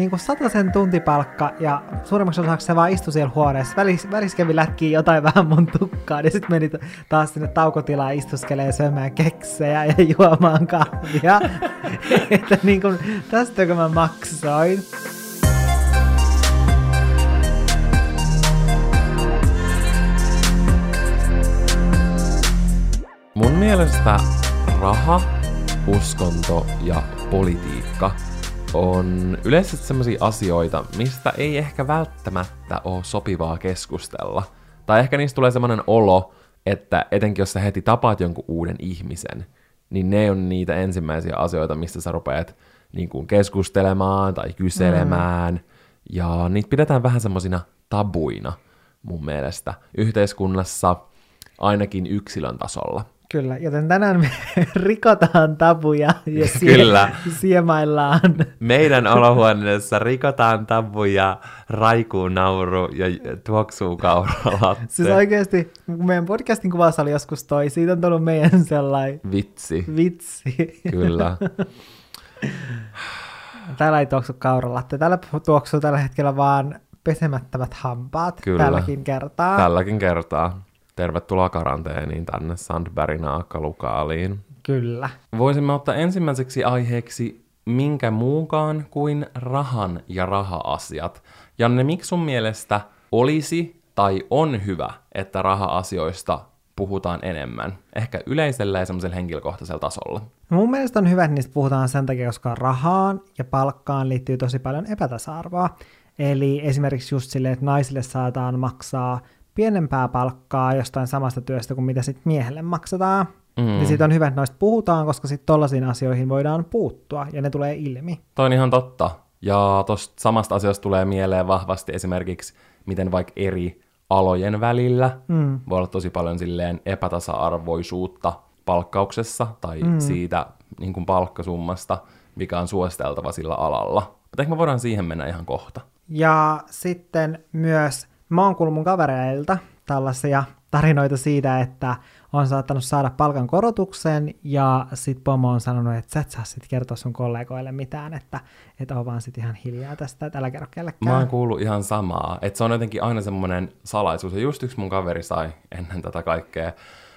niin kuin sen tuntipalkka ja suurimmaksi osaksi se vaan istui siellä huoneessa. Välis, välis kävi lätkiä jotain vähän mun tukkaan ja sitten meni taas sinne taukotilaan istuskelee syömään keksejä ja juomaan kahvia. että niin kuin, tästä kun mä maksoin. Mun mielestä raha, uskonto ja politiikka on yleisesti sellaisia asioita, mistä ei ehkä välttämättä ole sopivaa keskustella. Tai ehkä niistä tulee semmoinen olo, että etenkin jos sä heti tapaat jonkun uuden ihmisen, niin ne on niitä ensimmäisiä asioita, mistä sä rupeat niin kuin keskustelemaan tai kyselemään. Mm. Ja niitä pidetään vähän semmoisina tabuina mun mielestä yhteiskunnassa, ainakin yksilön tasolla. Kyllä, joten tänään me rikotaan tabuja ja sie- Kyllä. siemaillaan. Meidän olohuoneessa rikotaan tabuja, raikuu nauru ja tuoksuu kauralatte. Siis oikeasti, meidän podcastin kuvassa oli joskus toi, siitä on tullut meidän sellainen... Vitsi. Vitsi. Kyllä. Täällä ei tuoksu kauralatte. Täällä tuoksuu tällä hetkellä vaan pesemättävät hampaat. Kyllä. Tälläkin kertaa. Tälläkin kertaa. Tervetuloa karanteeniin tänne Sandbergin Lukaaliin. Kyllä. Voisimme ottaa ensimmäiseksi aiheeksi minkä muukaan kuin rahan ja raha-asiat. Janne, miksi sun mielestä olisi tai on hyvä, että raha-asioista puhutaan enemmän? Ehkä yleisellä ja semmoisella henkilökohtaisella tasolla. Mun mielestä on hyvä, että niistä puhutaan sen takia, koska rahaan ja palkkaan liittyy tosi paljon epätasa-arvoa. Eli esimerkiksi just silleen, että naisille saadaan maksaa pienempää palkkaa jostain samasta työstä kuin mitä sitten miehelle maksetaan. Mm. Ja siitä on hyvä, että noista puhutaan, koska sitten tollaisiin asioihin voidaan puuttua, ja ne tulee ilmi. Toi on ihan totta. Ja tuosta samasta asiasta tulee mieleen vahvasti esimerkiksi, miten vaikka eri alojen välillä mm. voi olla tosi paljon silleen epätasa-arvoisuutta palkkauksessa tai mm. siitä niin kuin palkkasummasta, mikä on suositeltava sillä alalla. Mutta ehkä me voidaan siihen mennä ihan kohta. Ja sitten myös Mä oon kuullut mun kavereilta tällaisia tarinoita siitä, että on saattanut saada palkan korotuksen ja sit pomo on sanonut, että sä et saa sit kertoa sun kollegoille mitään, että et oo vaan sit ihan hiljaa tästä, että älä kerro kellekään. Mä oon kuullut ihan samaa, että se on jotenkin aina semmoinen salaisuus, ja just yksi mun kaveri sai ennen tätä kaikkea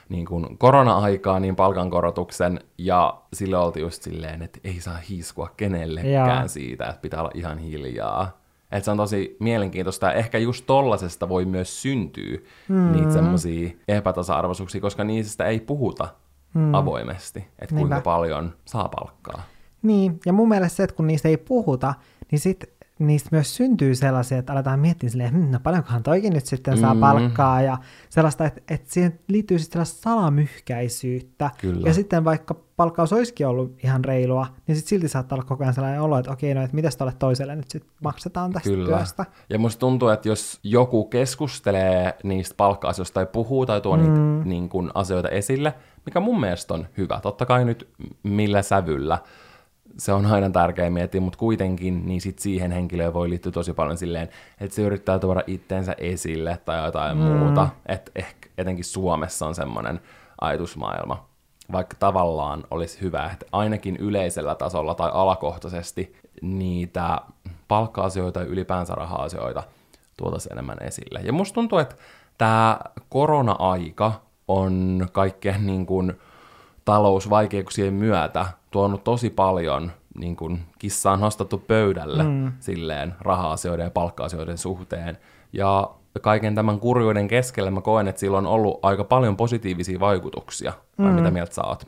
niin kuin korona-aikaa niin palkankorotuksen, ja sille oltiin just silleen, että ei saa hiiskua kenellekään Joo. siitä, että pitää olla ihan hiljaa. Että se on tosi mielenkiintoista. Ehkä just tollasesta voi myös syntyä mm. niitä semmoisia epätasa-arvoisuuksia, koska niistä ei puhuta mm. avoimesti, että kuinka Niinpä. paljon saa palkkaa. Niin, ja mun mielestä se, että kun niistä ei puhuta, niin sit niistä myös syntyy sellaisia, että aletaan miettiä silleen, hm, no paljonkohan toikin nyt sitten saa mm. palkkaa, ja sellaista, että, että siihen liittyy sitten sellaista salamyhkäisyyttä. Kyllä. Ja sitten vaikka palkkaus olisikin ollut ihan reilua, niin sitten silti saattaa olla koko ajan sellainen olo, että okei, no että mitäs tuolle toiselle nyt sitten maksetaan tästä Kyllä. työstä. Ja musta tuntuu, että jos joku keskustelee niistä palkka-asioista tai puhuu tai tuo mm. niitä niin kuin, asioita esille, mikä mun mielestä on hyvä, totta kai nyt millä sävyllä, se on aina tärkeä miettiä, mutta kuitenkin niin sit siihen henkilöön voi liittyä tosi paljon silleen, että se yrittää tuoda itteensä esille tai jotain mm. muuta. Että ehkä etenkin Suomessa on semmoinen ajatusmaailma. Vaikka tavallaan olisi hyvä, että ainakin yleisellä tasolla tai alakohtaisesti niitä palkka-asioita ja ylipäänsä raha-asioita tuotaisiin enemmän esille. Ja musta tuntuu, että tämä korona-aika on kaikkien niin kuin, talousvaikeuksien myötä tuonut tosi paljon niin kuin kissa on nostettu pöydälle mm. silleen raha-asioiden ja palkka-asioiden suhteen. Ja kaiken tämän kurjuuden keskellä mä koen, että sillä on ollut aika paljon positiivisia vaikutuksia. Vai mm. mitä mieltä sä oot?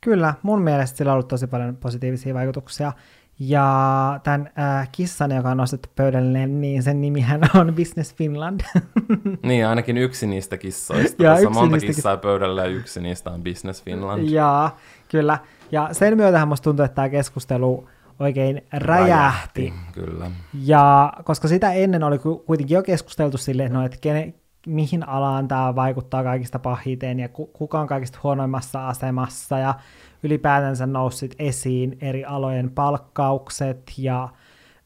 Kyllä, mun mielestä sillä on ollut tosi paljon positiivisia vaikutuksia. Ja tämän äh, kissan, joka on nostettu pöydälle, niin sen nimihän on Business Finland. niin, ainakin yksi niistä kissoista. ja Tässä on monta kissaa pöydällä ja yksi niistä on Business Finland. Ja kyllä. Ja sen myötähän musta tuntuu, että tämä keskustelu oikein räjähti. räjähti. Kyllä. Ja koska sitä ennen oli kuitenkin jo keskusteltu silleen, no, että kene, mihin alaan tämä vaikuttaa kaikista pahiten ja kuka on kaikista huonoimmassa asemassa ja ylipäätänsä noussit esiin eri alojen palkkaukset ja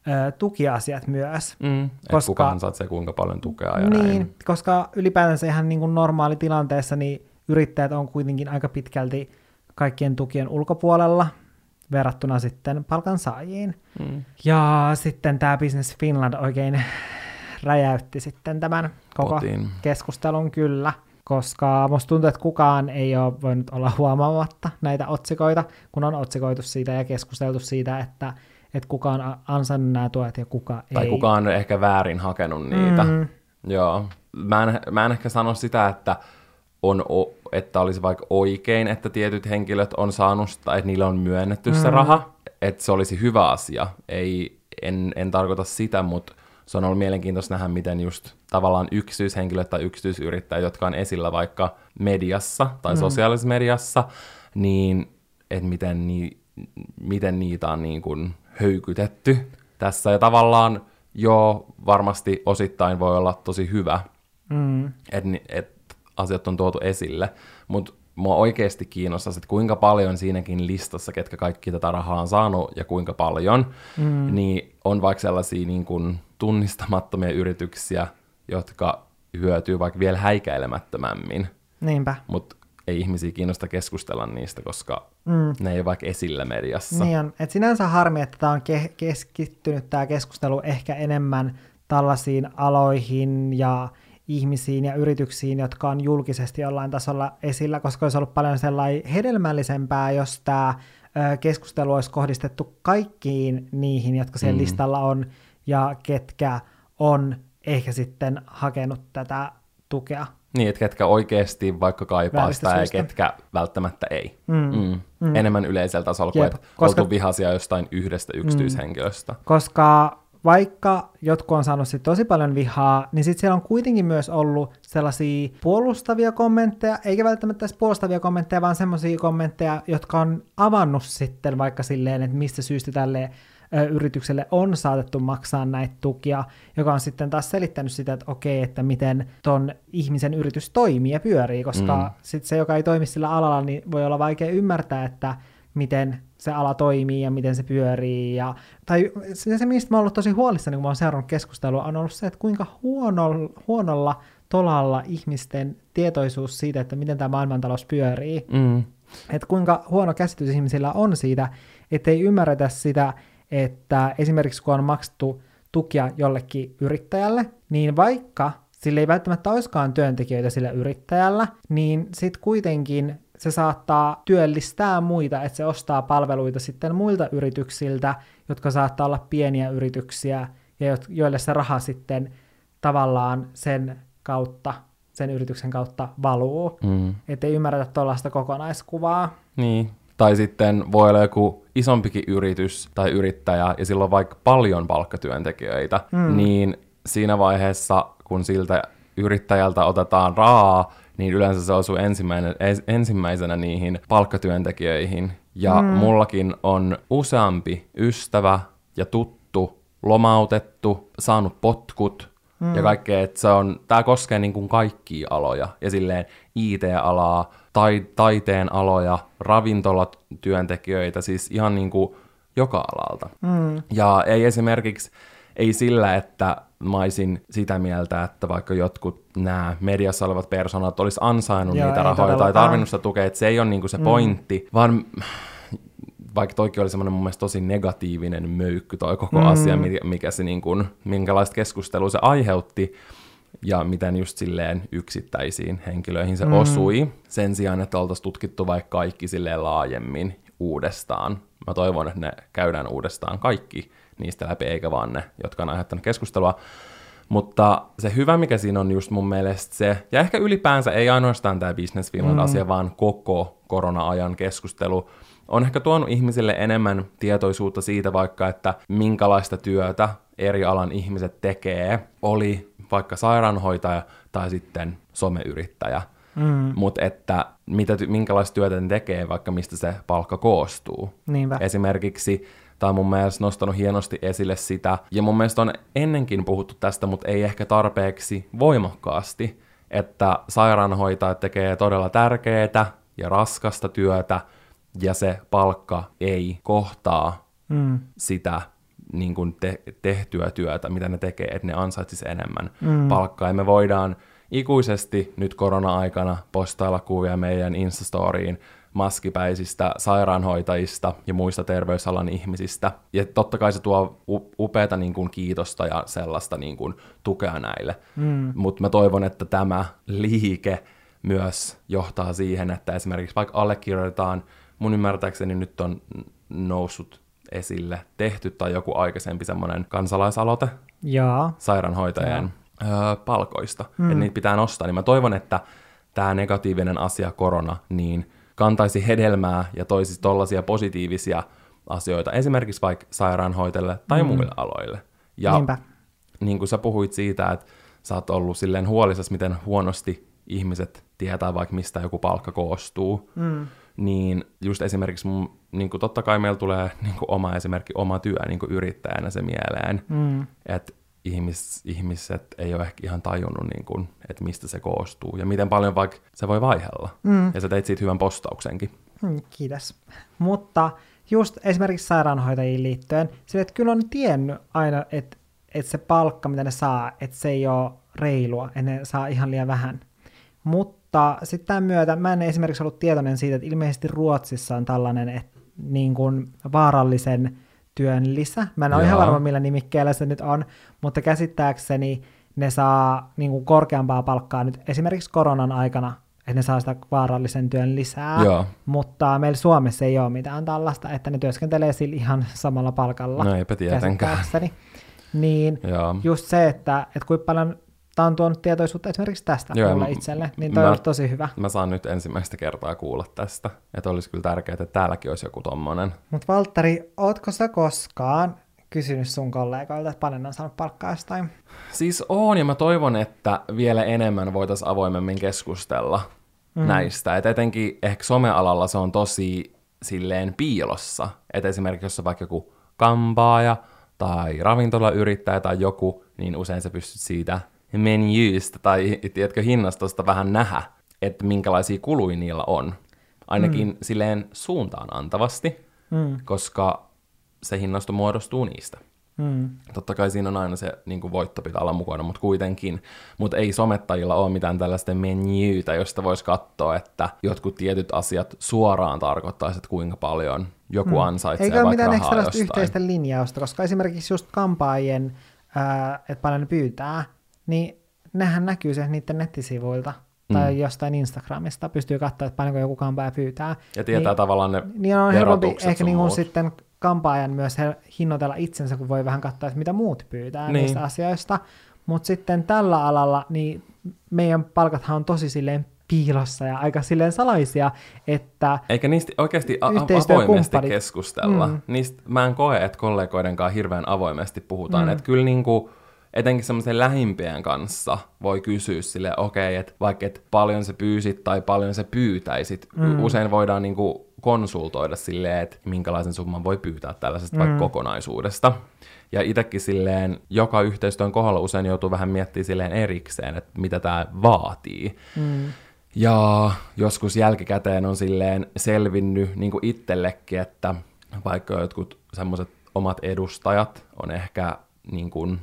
ö, tukiasiat myös. Mm, koska, kuka ansaitsee kuinka paljon tukea ja niin, näin. koska ylipäätänsä ihan niin kuin normaali tilanteessa niin yrittäjät on kuitenkin aika pitkälti kaikkien tukien ulkopuolella, verrattuna sitten palkansaajiin. Mm. Ja sitten tämä Business Finland oikein räjäytti sitten tämän koko Potin. keskustelun kyllä, koska musta tuntuu, että kukaan ei ole voinut olla huomaamatta näitä otsikoita, kun on otsikoitu siitä ja keskusteltu siitä, että, että kuka on ansainnut nämä tuet ja kuka Tai ei. kukaan on ehkä väärin hakenut niitä. Mm. Joo. Mä en, mä en ehkä sano sitä, että, on, o- että olisi vaikka oikein, että tietyt henkilöt on saanut, tai että niille on myönnetty mm. se raha, että se olisi hyvä asia. Ei, en, en tarkoita sitä, mutta se on ollut mielenkiintoista nähdä, miten just tavallaan yksityishenkilöt tai yksityisyrittäjät, jotka on esillä vaikka mediassa tai mm. sosiaalisessa mediassa, niin että miten, ni, miten niitä on niin kuin höykytetty tässä. Ja tavallaan joo, varmasti osittain voi olla tosi hyvä, Mm. että et asiat on tuotu esille, mutta mua oikeasti kiinnostaa, että kuinka paljon siinäkin listassa, ketkä kaikki tätä rahaa on saanut ja kuinka paljon, mm. niin on vaikka sellaisia niin kuin tunnistamattomia yrityksiä, jotka hyötyy vaikka vielä häikäilemättömämmin, Niinpä. mutta ei ihmisiä kiinnosta keskustella niistä, koska mm. ne ei ole vaikka esillä mediassa. Niin on. Et sinänsä harmi, että tämä on ke- keskittynyt tämä keskustelu ehkä enemmän tällaisiin aloihin ja ihmisiin ja yrityksiin, jotka on julkisesti jollain tasolla esillä, koska olisi ollut paljon sellainen hedelmällisempää, jos tämä keskustelu olisi kohdistettu kaikkiin niihin, jotka siellä mm. listalla on, ja ketkä on ehkä sitten hakenut tätä tukea. Niin, että ketkä oikeasti vaikka kaipaa sitä ja ketkä välttämättä ei. Mm. Mm. Mm. Enemmän yleisellä tasolla kuin että koska- oltu vihaisia jostain yhdestä yksityishenkilöstä. Koska vaikka jotkut on saanut sit tosi paljon vihaa, niin sitten siellä on kuitenkin myös ollut sellaisia puolustavia kommentteja, eikä välttämättä edes puolustavia kommentteja, vaan semmoisia kommentteja, jotka on avannut sitten vaikka silleen, että mistä syystä tälle ö, yritykselle on saatettu maksaa näitä tukia, joka on sitten taas selittänyt sitä, että okei, että miten ton ihmisen yritys toimii ja pyörii, koska mm. sitten se, joka ei toimi sillä alalla, niin voi olla vaikea ymmärtää, että miten se ala toimii ja miten se pyörii. Ja, tai se, se, mistä mä oon ollut tosi huolissani, kun mä oon seurannut keskustelua, on ollut se, että kuinka huonolla, huonolla tolalla ihmisten tietoisuus siitä, että miten tämä maailmantalous pyörii. Mm. Että kuinka huono käsitys ihmisillä on siitä, ettei ymmärretä sitä, että esimerkiksi kun on maksettu tukia jollekin yrittäjälle, niin vaikka sillä ei välttämättä olisikaan työntekijöitä sillä yrittäjällä, niin sitten kuitenkin se saattaa työllistää muita, että se ostaa palveluita sitten muilta yrityksiltä, jotka saattaa olla pieniä yrityksiä, ja jo- joille se raha sitten tavallaan sen kautta, sen yrityksen kautta valuu. Mm. Että ei ymmärretä tuollaista kokonaiskuvaa. Niin. Tai sitten voi olla joku isompikin yritys tai yrittäjä, ja sillä on vaikka paljon palkkatyöntekijöitä, mm. niin siinä vaiheessa, kun siltä yrittäjältä otetaan rahaa, niin yleensä se osuu ensimmäinen, ensimmäisenä niihin palkkatyöntekijöihin. Ja mm. mullakin on useampi ystävä ja tuttu lomautettu, saanut potkut mm. ja kaikkea, että se on, tää koskee niin kuin kaikkia aloja ja silleen IT-alaa, tai, taiteen aloja, ravintolatyöntekijöitä, siis ihan niin kuin joka alalta. Mm. Ja ei esimerkiksi, ei sillä, että mä olisin sitä mieltä, että vaikka jotkut nämä mediassa olevat persoonat olisi ansainnut Joo, niitä rahoja tai tarvinnut sitä tukea, että se ei ole niin kuin se pointti, vaan vaikka toikin oli semmoinen mun mielestä tosi negatiivinen möykky toi koko mm. asia, mikä, mikä se niin kuin, minkälaista keskustelua se aiheutti, ja miten just silleen yksittäisiin henkilöihin se mm. osui, sen sijaan, että oltaisiin tutkittu vaikka kaikki silleen laajemmin uudestaan. Mä toivon, että ne käydään uudestaan kaikki niistä läpi, eikä vaan ne, jotka on aiheuttanut keskustelua. Mutta se hyvä, mikä siinä on just mun mielestä se, ja ehkä ylipäänsä ei ainoastaan tämä Business Finland-asia, vaan koko korona-ajan keskustelu, on ehkä tuonut ihmisille enemmän tietoisuutta siitä vaikka, että minkälaista työtä eri alan ihmiset tekee, oli vaikka sairaanhoitaja tai sitten someyrittäjä. Mm. Mutta että mitä, minkälaista työtä ne tekee, vaikka mistä se palkka koostuu. Niinpä. Esimerkiksi tämä on mun mielestä nostanut hienosti esille sitä, ja mun mielestä on ennenkin puhuttu tästä, mutta ei ehkä tarpeeksi voimakkaasti, että sairaanhoitajat tekee todella tärkeää ja raskasta työtä, ja se palkka ei kohtaa Mm. sitä niin kuin te- tehtyä työtä, mitä ne tekee, että ne ansaitsisi enemmän mm. palkkaa. Ja me voidaan ikuisesti nyt korona-aikana postailla kuvia meidän Instastoriin maskipäisistä sairaanhoitajista ja muista terveysalan ihmisistä. Ja totta kai se tuo upeata niin kuin, kiitosta ja sellaista niin kuin, tukea näille. Mm. Mutta mä toivon, että tämä liike myös johtaa siihen, että esimerkiksi vaikka allekirjoitetaan, mun ymmärtääkseni nyt on noussut esille tehty tai joku aikaisempi semmoinen kansalaisaloite Jaa. sairaanhoitajien Jaa. Öö, palkoista, mm. että niitä pitää nostaa, niin mä toivon, että tämä negatiivinen asia, korona, niin kantaisi hedelmää ja toisi tollaisia positiivisia asioita, esimerkiksi vaikka sairaanhoitajille tai mm. muille aloille. Ja Niinpä. niin kuin sä puhuit siitä, että sä oot ollut silleen huolissasi, miten huonosti ihmiset tietää vaikka mistä joku palkka koostuu, mm. niin just esimerkiksi mun, niin kuin totta kai meillä tulee niin kuin oma esimerkki, oma työ niin kuin yrittäjänä se mieleen, mm. että ihmis, ihmiset ei ole ehkä ihan tajunnut, niin kuin, että mistä se koostuu ja miten paljon vaikka se voi vaihella. Mm. Ja sä teit siitä hyvän postauksenkin. Mm, kiitos. Mutta just esimerkiksi sairaanhoitajiin liittyen, sille, että kyllä on tiennyt aina, että, että se palkka, mitä ne saa, että se ei ole reilua, että ne saa ihan liian vähän. Mutta sitten tämän myötä, mä en esimerkiksi ollut tietoinen siitä, että ilmeisesti Ruotsissa on tällainen että, niin kuin vaarallisen työn lisä. Mä en ole ihan varma, millä nimikkeellä se nyt on, mutta käsittääkseni ne saa niin kuin korkeampaa palkkaa nyt esimerkiksi koronan aikana, että ne saa sitä vaarallisen työn lisää, Joo. mutta meillä Suomessa ei ole mitään tällaista, että ne työskentelee sillä ihan samalla palkalla. No eipä tietenkään. Niin Joo. just se, että, että kuinka paljon tämä on tuonut tietoisuutta esimerkiksi tästä Joo, mulle itselle, niin toi mä, on tosi hyvä. Mä saan nyt ensimmäistä kertaa kuulla tästä, että olisi kyllä tärkeää, että täälläkin olisi joku tommonen. Mutta Valtteri, ootko sä koskaan kysynyt sun kollegoilta, että paljon on saanut palkkaa jostain? Siis on, ja mä toivon, että vielä enemmän voitaisiin avoimemmin keskustella mm. näistä. Et etenkin ehkä somealalla se on tosi silleen piilossa. Että esimerkiksi jos on vaikka joku kampaaja tai ravintolayrittäjä tai joku, niin usein sä pystyt siitä menjyistä tai tiedätkö, hinnastosta vähän nähdä, että minkälaisia kuluja niillä on. Ainakin mm. silleen suuntaan antavasti, mm. koska se hinnasto muodostuu niistä. Mm. Totta kai siinä on aina se niin kuin voitto pitää olla mukana, mutta kuitenkin. Mutta ei somettajilla ole mitään tällaista menjyytä, josta voisi katsoa, että jotkut tietyt asiat suoraan tarkoittaisi, että kuinka paljon joku mm. ansaitsee Eikä ole mitään ehkä yhteistä linjausta, koska esimerkiksi just kampaajien, että paljon ne pyytää, niin nehän näkyy se niiden nettisivuilta tai mm. jostain Instagramista, pystyy katsoa, että paljonko joku kampaaja pyytää. Ja tietää niin, tavallaan ne Niin on helpompi ehkä niin sitten kampaajan myös hinnoitella itsensä, kun voi vähän katsoa, että mitä muut pyytää niin. niistä asioista. Mutta sitten tällä alalla, niin meidän palkathan on tosi silleen piilossa ja aika silleen salaisia, että... Eikä niistä oikeasti a- avoimesti keskustella. Mm. Niistä mä en koe, että kollegoiden kanssa hirveän avoimesti puhutaan. Mm. Että kyllä niinku, etenkin semmoisen lähimpien kanssa voi kysyä sille, okei, okay, että vaikka et paljon se pyysit tai paljon se pyytäisit, mm. usein voidaan niinku konsultoida silleen, että minkälaisen summan voi pyytää tällaisesta mm. vaikka kokonaisuudesta. Ja itsekin silleen, joka yhteistyön kohdalla usein joutuu vähän miettimään silleen erikseen, että mitä tämä vaatii. Mm. Ja joskus jälkikäteen on silleen selvinnyt niin kuin itsellekin, että vaikka jotkut semmoiset omat edustajat on ehkä niin kuin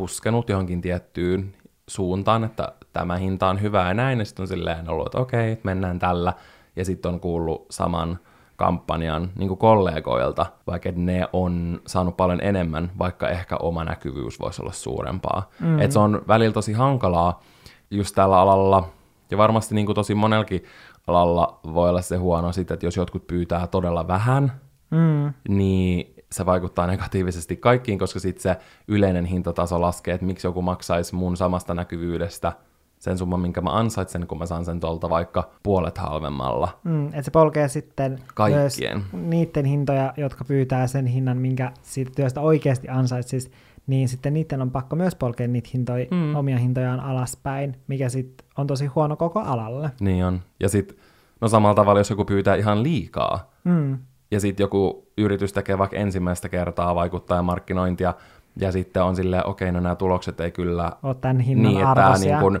puskenut johonkin tiettyyn suuntaan, että tämä hinta on hyvä ja näin, ja sitten on silleen ollut, että okei, mennään tällä, ja sitten on kuullut saman kampanjan niin kuin kollegoilta, vaikka ne on saanut paljon enemmän, vaikka ehkä oma näkyvyys voisi olla suurempaa. Mm-hmm. Et se on välillä tosi hankalaa just tällä alalla, ja varmasti niin kuin tosi monelkin alalla voi olla se huono sitten, että jos jotkut pyytää todella vähän, mm. niin se vaikuttaa negatiivisesti kaikkiin, koska sitten se yleinen hintataso laskee, että miksi joku maksaisi mun samasta näkyvyydestä sen summan, minkä mä ansaitsen, kun mä saan sen tuolta vaikka puolet halvemmalla. Mm, että se polkee sitten Kaikkien. myös niiden hintoja, jotka pyytää sen hinnan, minkä siitä työstä oikeasti ansaitsisi, niin sitten niiden on pakko myös polkea niitä hintoja, mm. omia hintojaan alaspäin, mikä sitten on tosi huono koko alalle. Niin on. Ja sitten, no samalla tavalla, jos joku pyytää ihan liikaa, mm ja sitten joku yritys tekee vaikka ensimmäistä kertaa vaikuttajamarkkinointia, ja sitten on silleen, okei, okay, no nämä tulokset ei kyllä... Ole tämän hinnan niin, arvoisia. Tämä, niin kun,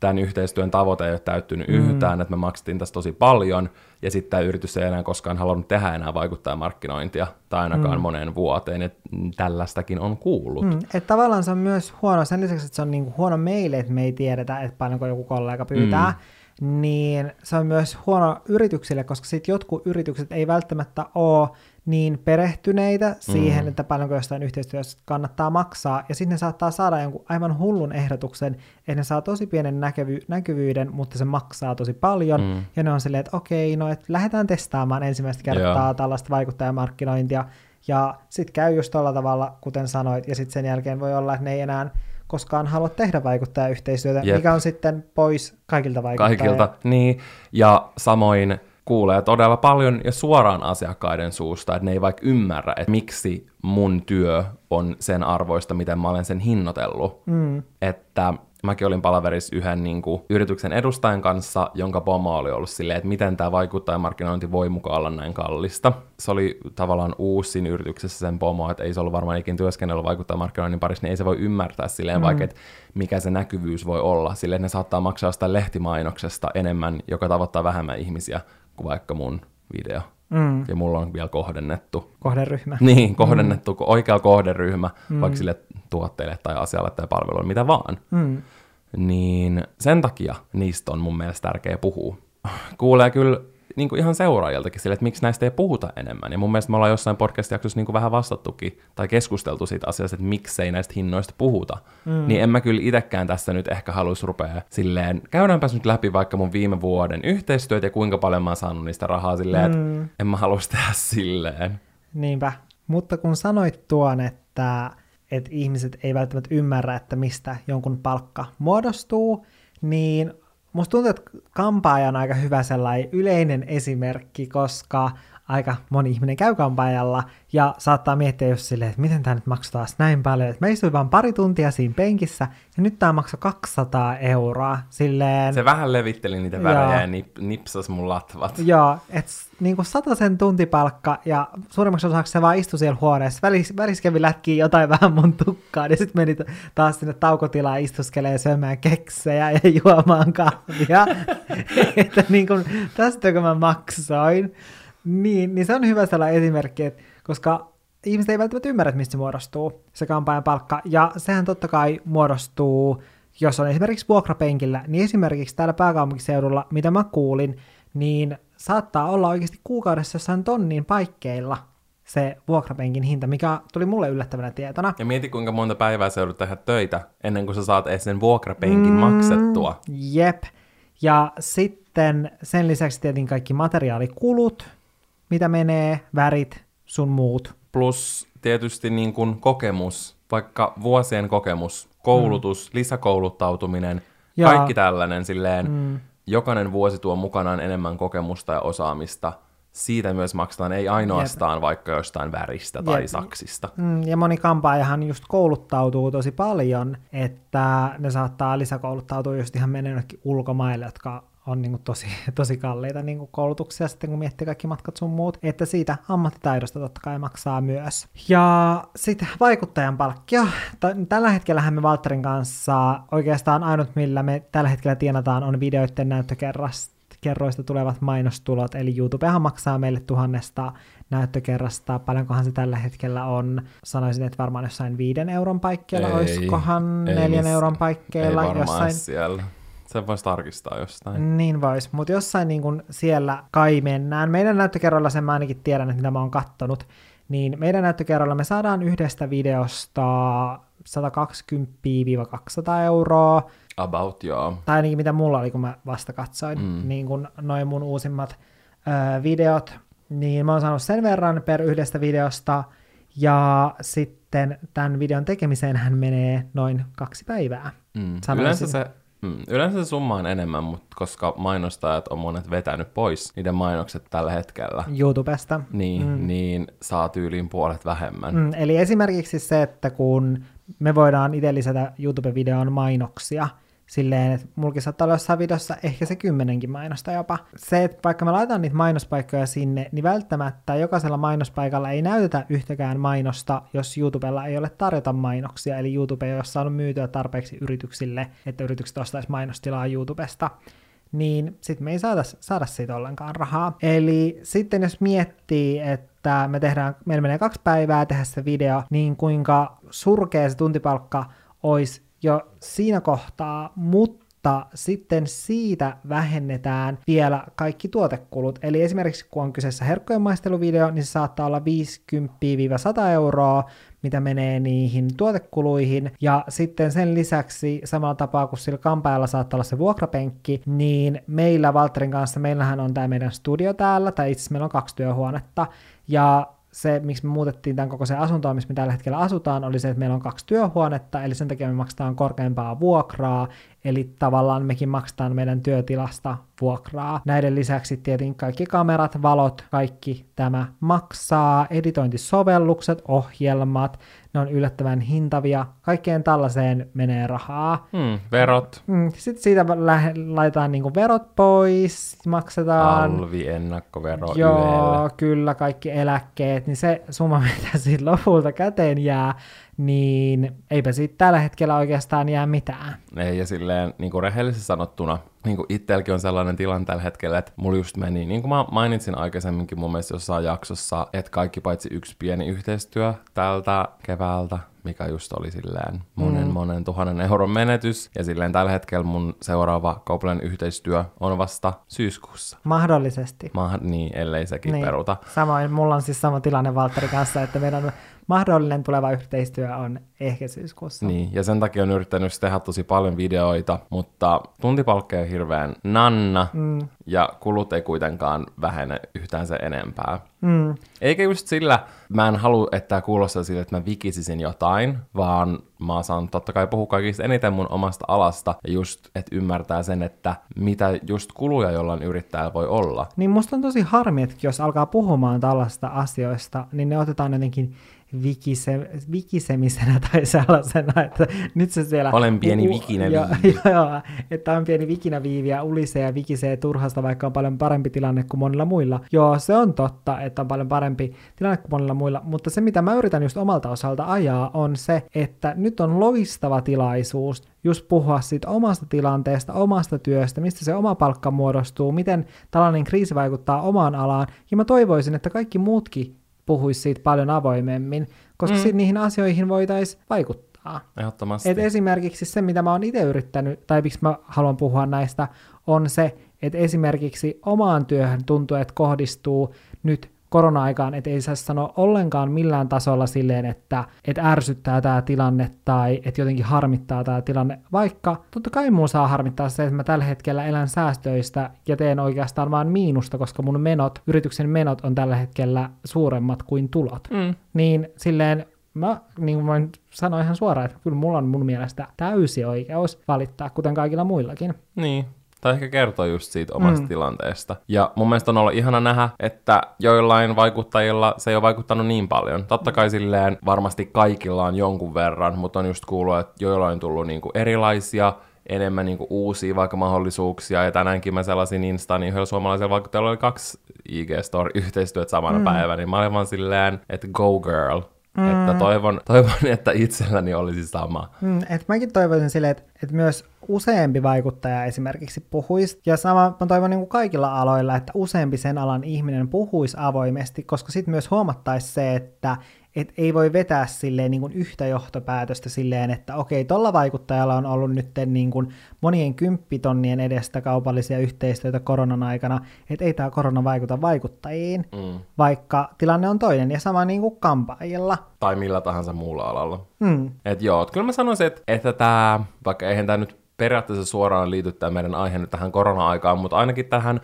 tämän yhteistyön tavoite ei ole täyttynyt mm. yhtään, että me maksettiin tästä tosi paljon, ja sitten tämä yritys ei enää koskaan halunnut tehdä enää vaikuttajamarkkinointia, tai ainakaan mm. moneen vuoteen, että tällaistakin on kuullut. Mm. Että tavallaan se on myös huono, sen lisäksi, että se on niinku huono meille, että me ei tiedetä, että paljonko joku kollega pyytää, mm. Niin se on myös huono yrityksille, koska sitten jotkut yritykset ei välttämättä ole niin perehtyneitä siihen, mm. että paljonko jostain yhteistyössä kannattaa maksaa, ja sitten ne saattaa saada jonkun aivan hullun ehdotuksen, että ne saa tosi pienen näkyvy- näkyvyyden, mutta se maksaa tosi paljon, mm. ja ne on silleen, että okei, no et lähdetään testaamaan ensimmäistä kertaa Joo. tällaista vaikuttajamarkkinointia, ja sitten käy just tuolla tavalla, kuten sanoit, ja sitten sen jälkeen voi olla, että ne ei enää koskaan halua tehdä vaikuttajayhteistyötä, Jep. mikä on sitten pois kaikilta vaikuttajilta. Kaikilta, niin, ja samoin kuulee todella paljon ja suoraan asiakkaiden suusta, että ne ei vaikka ymmärrä, että miksi mun työ on sen arvoista, miten mä olen sen hinnoitellut. Mm. Että mäkin olin palaverissa yhden niin kuin, yrityksen edustajan kanssa, jonka pomo oli ollut silleen, että miten tämä vaikuttajamarkkinointi voi mukaan olla näin kallista. Se oli tavallaan uusi siinä yrityksessä sen pomo, että ei se ollut varmaan ikin työskennellyt vaikuttajamarkkinoinnin parissa, niin ei se voi ymmärtää silleen mm. vaikka, että mikä se näkyvyys voi olla. Silleen, että ne saattaa maksaa sitä lehtimainoksesta enemmän, joka tavoittaa vähemmän ihmisiä kuin vaikka mun video. Mm. Ja mulla on vielä kohdennettu. Kohderyhmä. Niin, kohdennettu, mm. oikea kohderyhmä, mm. vaikka sille tuotteille tai asialle tai palveluille, mitä vaan. Mm. Niin sen takia niistä on mun mielestä tärkeä puhua. Kuulee kyllä niin kuin ihan seuraajiltakin sille, että miksi näistä ei puhuta enemmän. Ja mun mielestä me ollaan jossain podcast-jaksossa niin kuin vähän vastattukin tai keskusteltu siitä asiasta, että miksei näistä hinnoista puhuta. Mm. Niin en mä kyllä itsekään tässä nyt ehkä haluaisi rupea silleen, käydäänpäs nyt läpi vaikka mun viime vuoden yhteistyöt ja kuinka paljon mä oon saanut niistä rahaa silleen, mm. että en mä haluaisi tehdä silleen. Niinpä. Mutta kun sanoit tuon, että, että ihmiset ei välttämättä ymmärrä, että mistä jonkun palkka muodostuu, niin musta tuntuu, että kampaaja on aika hyvä sellainen yleinen esimerkki, koska aika moni ihminen käy kampaajalla ja saattaa miettiä just silleen, että miten tämä nyt maksaa näin paljon. Että mä istuin vaan pari tuntia siinä penkissä ja nyt tämä maksaa 200 euroa. Silleen... Se vähän levitteli niitä värejä ja nip, nipsas mun latvat. Joo, että niinku sen tuntipalkka ja suurimmaksi osaksi se vaan istui siellä huoneessa. Välis, välis kävi lätkiä jotain vähän mun tukkaan ja sitten meni taas sinne taukotilaan istuskelee syömään keksejä ja juomaan kahvia. että niinku, tästä kun mä maksoin. Niin, niin se on hyvä sellainen esimerkki, että koska ihmiset ei välttämättä ymmärrä, mistä se muodostuu, se kampanjan palkka. Ja sehän totta kai muodostuu, jos on esimerkiksi vuokrapenkillä, niin esimerkiksi täällä pääkaupunkiseudulla, mitä mä kuulin, niin saattaa olla oikeasti kuukaudessa jossain tonnin paikkeilla se vuokrapenkin hinta, mikä tuli mulle yllättävänä tietona. Ja mieti, kuinka monta päivää sä joudut tehdä töitä ennen kuin sä saat edes sen vuokrapenkin mm, maksettua. Jep. Ja sitten sen lisäksi tietenkin kaikki materiaalikulut, mitä menee, värit, sun muut. Plus tietysti niin kuin kokemus, vaikka vuosien kokemus, koulutus, mm. lisäkouluttautuminen, ja. kaikki tällainen silleen, mm. jokainen vuosi tuo mukanaan enemmän kokemusta ja osaamista. Siitä myös maksetaan, ei ainoastaan Jep. vaikka jostain väristä tai Jep. saksista. Mm, ja moni kampaajahan just kouluttautuu tosi paljon, että ne saattaa lisäkouluttautua just ihan mennä ulkomaille, jotka on niin kuin tosi, tosi kalliita niin kuin koulutuksia sitten, kun miettii kaikki matkat sun muut, että siitä ammattitaidosta totta kai maksaa myös. Ja sitten vaikuttajan palkkio. Tällä hetkellä me Valtterin kanssa oikeastaan ainut, millä me tällä hetkellä tienataan, on videoiden näyttökerrasta kerroista tulevat mainostulot, eli YouTubehan maksaa meille tuhannesta näyttökerrasta. Paljonkohan se tällä hetkellä on? Sanoisin, että varmaan jossain viiden euron paikkeilla, ei, olisikohan neljän euron paikkeilla. Ei jossain, siellä sen voisi tarkistaa jostain. Niin vois, mutta jossain niin kun siellä kai mennään. Meidän näyttökerrolla sen mä ainakin tiedän, että mitä mä oon kattonut, niin meidän näyttökerrolla me saadaan yhdestä videosta 120-200 euroa. About, joo. Tai ainakin mitä mulla oli, kun mä vasta katsoin, mm. niin kun noin mun uusimmat ö, videot, niin mä oon saanut sen verran per yhdestä videosta, ja sitten tämän videon tekemiseen hän menee noin kaksi päivää. Mm. Yleensä se Mm, yleensä summa on enemmän, mutta koska mainostajat on monet vetänyt pois niiden mainokset tällä hetkellä. YouTubesta. Niin, mm. niin saa tyyliin puolet vähemmän. Mm, eli esimerkiksi se, että kun me voidaan itse lisätä YouTube-videon mainoksia, silleen, että mulkin saattaa olla jossain videossa ehkä se kymmenenkin mainosta jopa. Se, että vaikka me laitetaan niitä mainospaikkoja sinne, niin välttämättä jokaisella mainospaikalla ei näytetä yhtäkään mainosta, jos YouTubella ei ole tarjota mainoksia, eli YouTube ei ole saanut myytyä tarpeeksi yrityksille, että yritykset ostaisi mainostilaa YouTubesta niin sitten me ei saada, saada siitä ollenkaan rahaa. Eli sitten jos miettii, että me tehdään, meillä menee kaksi päivää tehdä se video, niin kuinka surkea se tuntipalkka olisi jo siinä kohtaa, mutta sitten siitä vähennetään vielä kaikki tuotekulut. Eli esimerkiksi kun on kyseessä herkkojen maisteluvideo, niin se saattaa olla 50-100 euroa, mitä menee niihin tuotekuluihin. Ja sitten sen lisäksi samalla tapaa kuin sillä kampaajalla saattaa olla se vuokrapenkki, niin meillä Valterin kanssa, meillähän on tämä meidän studio täällä, tai itse asiassa meillä on kaksi työhuonetta, ja se, miksi me muutettiin tämän koko se asuntoa, missä me tällä hetkellä asutaan, oli se, että meillä on kaksi työhuonetta, eli sen takia me maksetaan korkeampaa vuokraa, eli tavallaan mekin maksetaan meidän työtilasta vuokraa. Näiden lisäksi tietenkin kaikki kamerat, valot, kaikki tämä maksaa, editointisovellukset, ohjelmat, ne on yllättävän hintavia, kaikkeen tällaiseen menee rahaa. Mm, verot. Mm, Sitten siitä lä- laitetaan niinku verot pois, maksetaan. Alvi, ennakkovero, Joo, Ylelle. kyllä, kaikki eläkkeet, niin se summa, mitä siitä lopulta käteen jää, niin eipä siitä tällä hetkellä oikeastaan jää mitään. Ei, ja silleen niin kuin rehellisesti sanottuna, niin kuin itselläkin on sellainen tilanne tällä hetkellä, että mulla just meni, niin kuin mä mainitsin aikaisemminkin mun mielestä jossain jaksossa, että kaikki paitsi yksi pieni yhteistyö tältä keväältä, mikä just oli silleen monen mm. monen tuhannen euron menetys, ja silleen tällä hetkellä mun seuraava kaupallinen yhteistyö on vasta syyskuussa. Mahdollisesti. Mä, niin, ellei sekin niin. peruta. Samoin, mulla on siis sama tilanne Valtteri kanssa, että meidän mahdollinen tuleva yhteistyö on ehkä syyskuussa. Niin, ja sen takia on yrittänyt tehdä tosi paljon videoita, mutta tuntipalkka on hirveän nanna, mm. ja kulut ei kuitenkaan vähene yhtään se enempää. Mm. Eikä just sillä, mä en halua, että tämä kuulostaa sille, että mä vikisisin jotain, vaan mä saan totta kai puhua kaikista eniten mun omasta alasta, ja just, että ymmärtää sen, että mitä just kuluja jollain yrittäjällä voi olla. Niin musta on tosi harmi, että jos alkaa puhumaan tällaista asioista, niin ne otetaan jotenkin vikise, vikisemisenä tai sellaisena, että nyt se siellä... Olen pieni vikinä viivi. Joo, joo, että on pieni vikinä viivi ja ulisee ja vikisee turhasta, vaikka on paljon parempi tilanne kuin monilla muilla. Joo, se on totta, että on paljon parempi tilanne kuin monilla muilla, mutta se mitä mä yritän just omalta osalta ajaa on se, että nyt on loistava tilaisuus just puhua siitä omasta tilanteesta, omasta työstä, mistä se oma palkka muodostuu, miten tällainen kriisi vaikuttaa omaan alaan, ja mä toivoisin, että kaikki muutkin puhuisi siitä paljon avoimemmin, koska mm. niihin asioihin voitaisiin vaikuttaa. Ehdottomasti. Et esimerkiksi se, mitä mä oon itse yrittänyt, tai miksi mä haluan puhua näistä, on se, että esimerkiksi omaan työhön tuntuu, että kohdistuu nyt korona-aikaan, että ei saa sanoa ollenkaan millään tasolla silleen, että, että ärsyttää tämä tilanne tai että jotenkin harmittaa tämä tilanne, vaikka totta kai mun saa harmittaa se, että mä tällä hetkellä elän säästöistä ja teen oikeastaan vaan miinusta, koska mun menot, yrityksen menot on tällä hetkellä suuremmat kuin tulot. Mm. Niin silleen mä niin voin sanoa ihan suoraan, että kyllä mulla on mun mielestä täysi oikeus valittaa, kuten kaikilla muillakin. Niin, tai ehkä kertoo just siitä omasta mm. tilanteesta. Ja mun mielestä on ollut ihana nähdä, että joillain vaikuttajilla se ei ole vaikuttanut niin paljon. Totta kai silleen varmasti kaikilla on jonkun verran, mutta on just kuullut, että joillain on tullut niinku erilaisia enemmän niinku uusia vaikka mahdollisuuksia, ja tänäänkin mä sellaisin Insta, niin yhdellä suomalaisella vaikuttajalla oli kaksi IG-story-yhteistyöt samana mm. päivänä, niin mä olin vaan silleen, että go girl, Mm. Että toivon, toivon, että itselläni olisi sama. Mm, et mäkin toivoisin silleen, että, että myös useampi vaikuttaja esimerkiksi puhuisi, ja sama mä toivon niin kuin kaikilla aloilla, että useampi sen alan ihminen puhuisi avoimesti, koska sitten myös huomattaisi se, että et ei voi vetää silleen niin kuin yhtä johtopäätöstä silleen, että okei, tuolla vaikuttajalla on ollut nyt niin kuin monien kymppitonnien edestä kaupallisia yhteistyötä koronan aikana, että ei tämä korona vaikuta vaikuttajiin, mm. vaikka tilanne on toinen, ja sama niin kuin kampaajilla. Tai millä tahansa muulla alalla. Mm. Et joo, kyllä mä sanoisin, että, että tämä, vaikka eihän tämä nyt periaatteessa suoraan liity tämä meidän aihe nyt tähän korona-aikaan, mutta ainakin tähän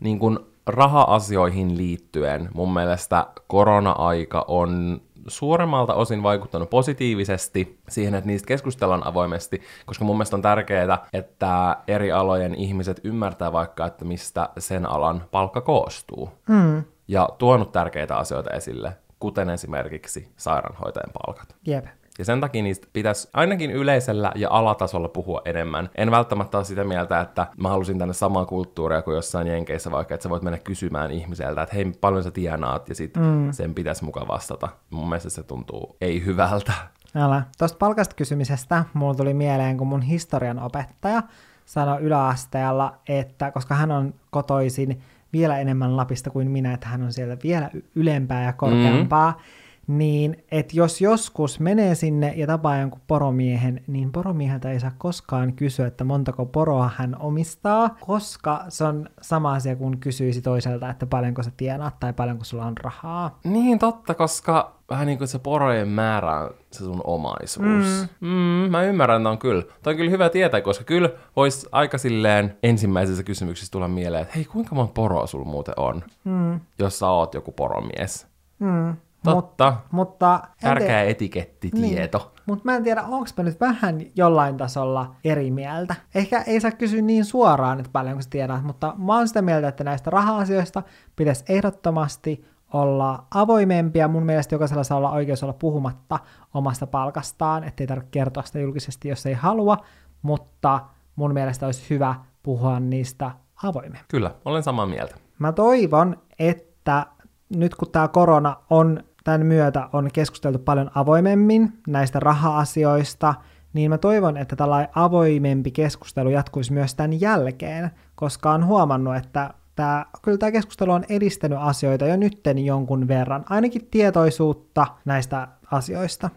niin kuin raha-asioihin liittyen mun mielestä korona-aika on suuremmalta osin vaikuttanut positiivisesti siihen, että niistä keskustellaan avoimesti, koska mun mielestä on tärkeää, että eri alojen ihmiset ymmärtää vaikka, että mistä sen alan palkka koostuu. Mm. Ja tuonut tärkeitä asioita esille, kuten esimerkiksi sairaanhoitajan palkat. Jep. Ja sen takia niistä pitäisi ainakin yleisellä ja alatasolla puhua enemmän. En välttämättä ole sitä mieltä, että mä halusin tänne samaa kulttuuria kuin jossain Jenkeissä vaikka, että sä voit mennä kysymään ihmiseltä, että hei, paljon sä tienaat, ja sit mm. sen pitäisi mukaan vastata. Mun mielestä se tuntuu ei hyvältä. Älä. Tuosta palkasta kysymisestä mulla tuli mieleen, kun mun historian opettaja sanoi yläasteella, että koska hän on kotoisin vielä enemmän Lapista kuin minä, että hän on siellä vielä ylempää ja korkeampaa, mm niin että jos joskus menee sinne ja tapaa jonkun poromiehen, niin poromieheltä ei saa koskaan kysyä, että montako poroa hän omistaa, koska se on sama asia kuin kysyisi toiselta, että paljonko sä tienaat tai paljonko sulla on rahaa. Niin totta, koska vähän niin kuin se porojen määrä on se sun omaisuus. Mm. Mm, mä ymmärrän on kyllä. Toi on kyllä hyvä tietää, koska kyllä voisi aika silleen ensimmäisessä kysymyksessä tulla mieleen, että hei, kuinka monta poroa sulla muuten on, mm. jos sä oot joku poromies. Mm. Totta. Mut, mutta Tärkeä etikettitieto. Niin. Mutta mä en tiedä, onko mä nyt vähän jollain tasolla eri mieltä. Ehkä ei saa kysyä niin suoraan, että paljonko sä tiedät, mutta mä oon sitä mieltä, että näistä raha-asioista pitäisi ehdottomasti olla avoimempia. Mun mielestä jokaisella saa olla oikeus olla puhumatta omasta palkastaan, ettei tarvitse kertoa sitä julkisesti, jos ei halua, mutta mun mielestä olisi hyvä puhua niistä avoimemmin. Kyllä, olen samaa mieltä. Mä toivon, että nyt kun tämä korona on tämän myötä on keskusteltu paljon avoimemmin näistä raha-asioista, niin mä toivon, että tällainen avoimempi keskustelu jatkuisi myös tämän jälkeen, koska on huomannut, että tämä, kyllä tämä keskustelu on edistänyt asioita jo nytten jonkun verran, ainakin tietoisuutta näistä asioista.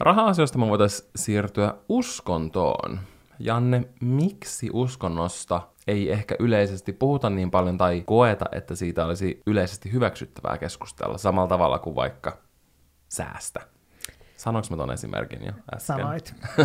Raha-asioista me voitaisiin siirtyä uskontoon. Janne, miksi uskonnosta ei ehkä yleisesti puhuta niin paljon tai koeta, että siitä olisi yleisesti hyväksyttävää keskustella samalla tavalla kuin vaikka säästä. Sanoinko mä ton esimerkin jo äsken? Sanoit.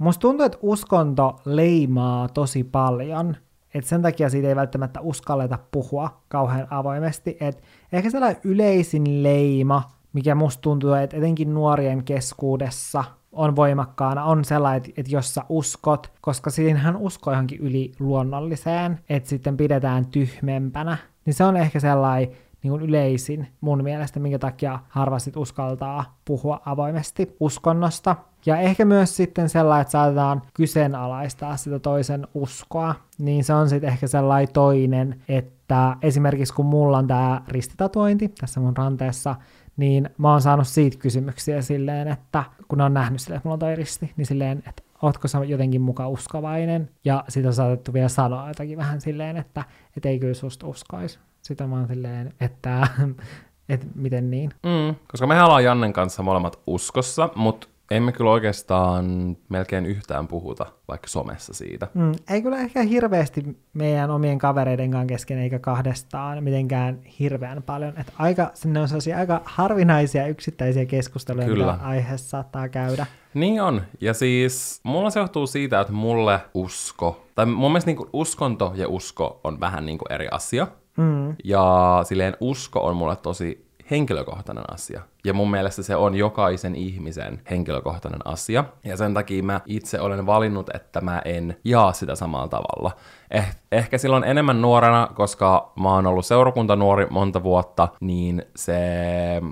Musta tuntuu, että uskonto leimaa tosi paljon, että sen takia siitä ei välttämättä uskalleta puhua kauhean avoimesti. Et ehkä sellainen yleisin leima, mikä musta tuntuu, että etenkin nuorien keskuudessa – on voimakkaana, on sellainen, että jos sä uskot, koska siinähän usko johonkin yli luonnolliseen, että sitten pidetään tyhmempänä, niin se on ehkä sellainen niin kuin yleisin mun mielestä, minkä takia harva sit uskaltaa puhua avoimesti uskonnosta. Ja ehkä myös sitten sellainen, että saatetaan kyseenalaistaa sitä toisen uskoa, niin se on sitten ehkä sellainen toinen, että esimerkiksi kun mulla on tämä ristitatuointi tässä mun ranteessa, niin mä oon saanut siitä kysymyksiä silleen, että kun on nähnyt silleen, että mulla on toi risti, niin silleen, että ootko sä jotenkin mukaan uskovainen, ja sitä on saatettu vielä sanoa jotakin vähän silleen, että et ei kyllä susta uskoisi. Sitten mä oon silleen, että että miten niin. Mm, koska me ollaan Jannen kanssa molemmat uskossa, mutta emme kyllä oikeastaan melkein yhtään puhuta vaikka somessa siitä. Mm, ei kyllä ehkä hirveästi meidän omien kavereiden kanssa kesken eikä kahdestaan mitenkään hirveän paljon. Että aika, sinne on sellaisia aika harvinaisia yksittäisiä keskusteluja, kyllä. mitä aiheessa saattaa käydä. Niin on. Ja siis mulla se johtuu siitä, että mulle usko, tai mun mielestä niin uskonto ja usko on vähän niin eri asia. Mm. Ja silleen usko on mulle tosi henkilökohtainen asia. Ja mun mielestä se on jokaisen ihmisen henkilökohtainen asia. Ja sen takia mä itse olen valinnut, että mä en jaa sitä samalla tavalla. Eh, ehkä silloin enemmän nuorena, koska mä oon ollut seurakuntanuori monta vuotta, niin se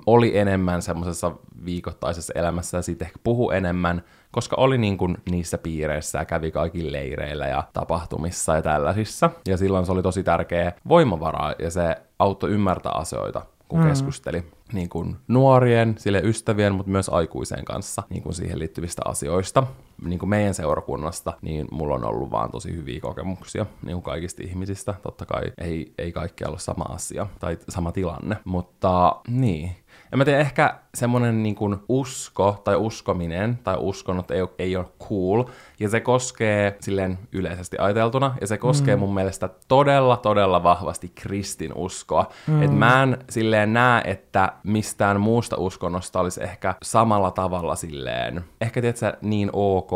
oli enemmän semmoisessa viikoittaisessa elämässä ja siitä ehkä puhu enemmän, koska oli niin kuin niissä piireissä ja kävi kaikilla leireillä ja tapahtumissa ja tällaisissa. Ja silloin se oli tosi tärkeä voimavara ja se auttoi ymmärtää asioita kun mm. keskusteli niin kuin nuorien, sille ystävien, mutta myös aikuisen kanssa niin kuin siihen liittyvistä asioista. Niin kuin meidän seurakunnasta, niin mulla on ollut vaan tosi hyviä kokemuksia niin kuin kaikista ihmisistä. Totta kai ei, ei kaikki ole sama asia tai sama tilanne, mutta niin, en mä tiedä, ehkä semmoinen niin kuin usko tai uskominen tai uskonnot ei ole, ei ole cool. Ja se koskee silleen yleisesti ajateltuna, ja se koskee mm. mun mielestä todella, todella vahvasti kristin uskoa. Mm. Että mä en silleen näe, että mistään muusta uskonnosta olisi ehkä samalla tavalla silleen, ehkä tiedätkö, niin ok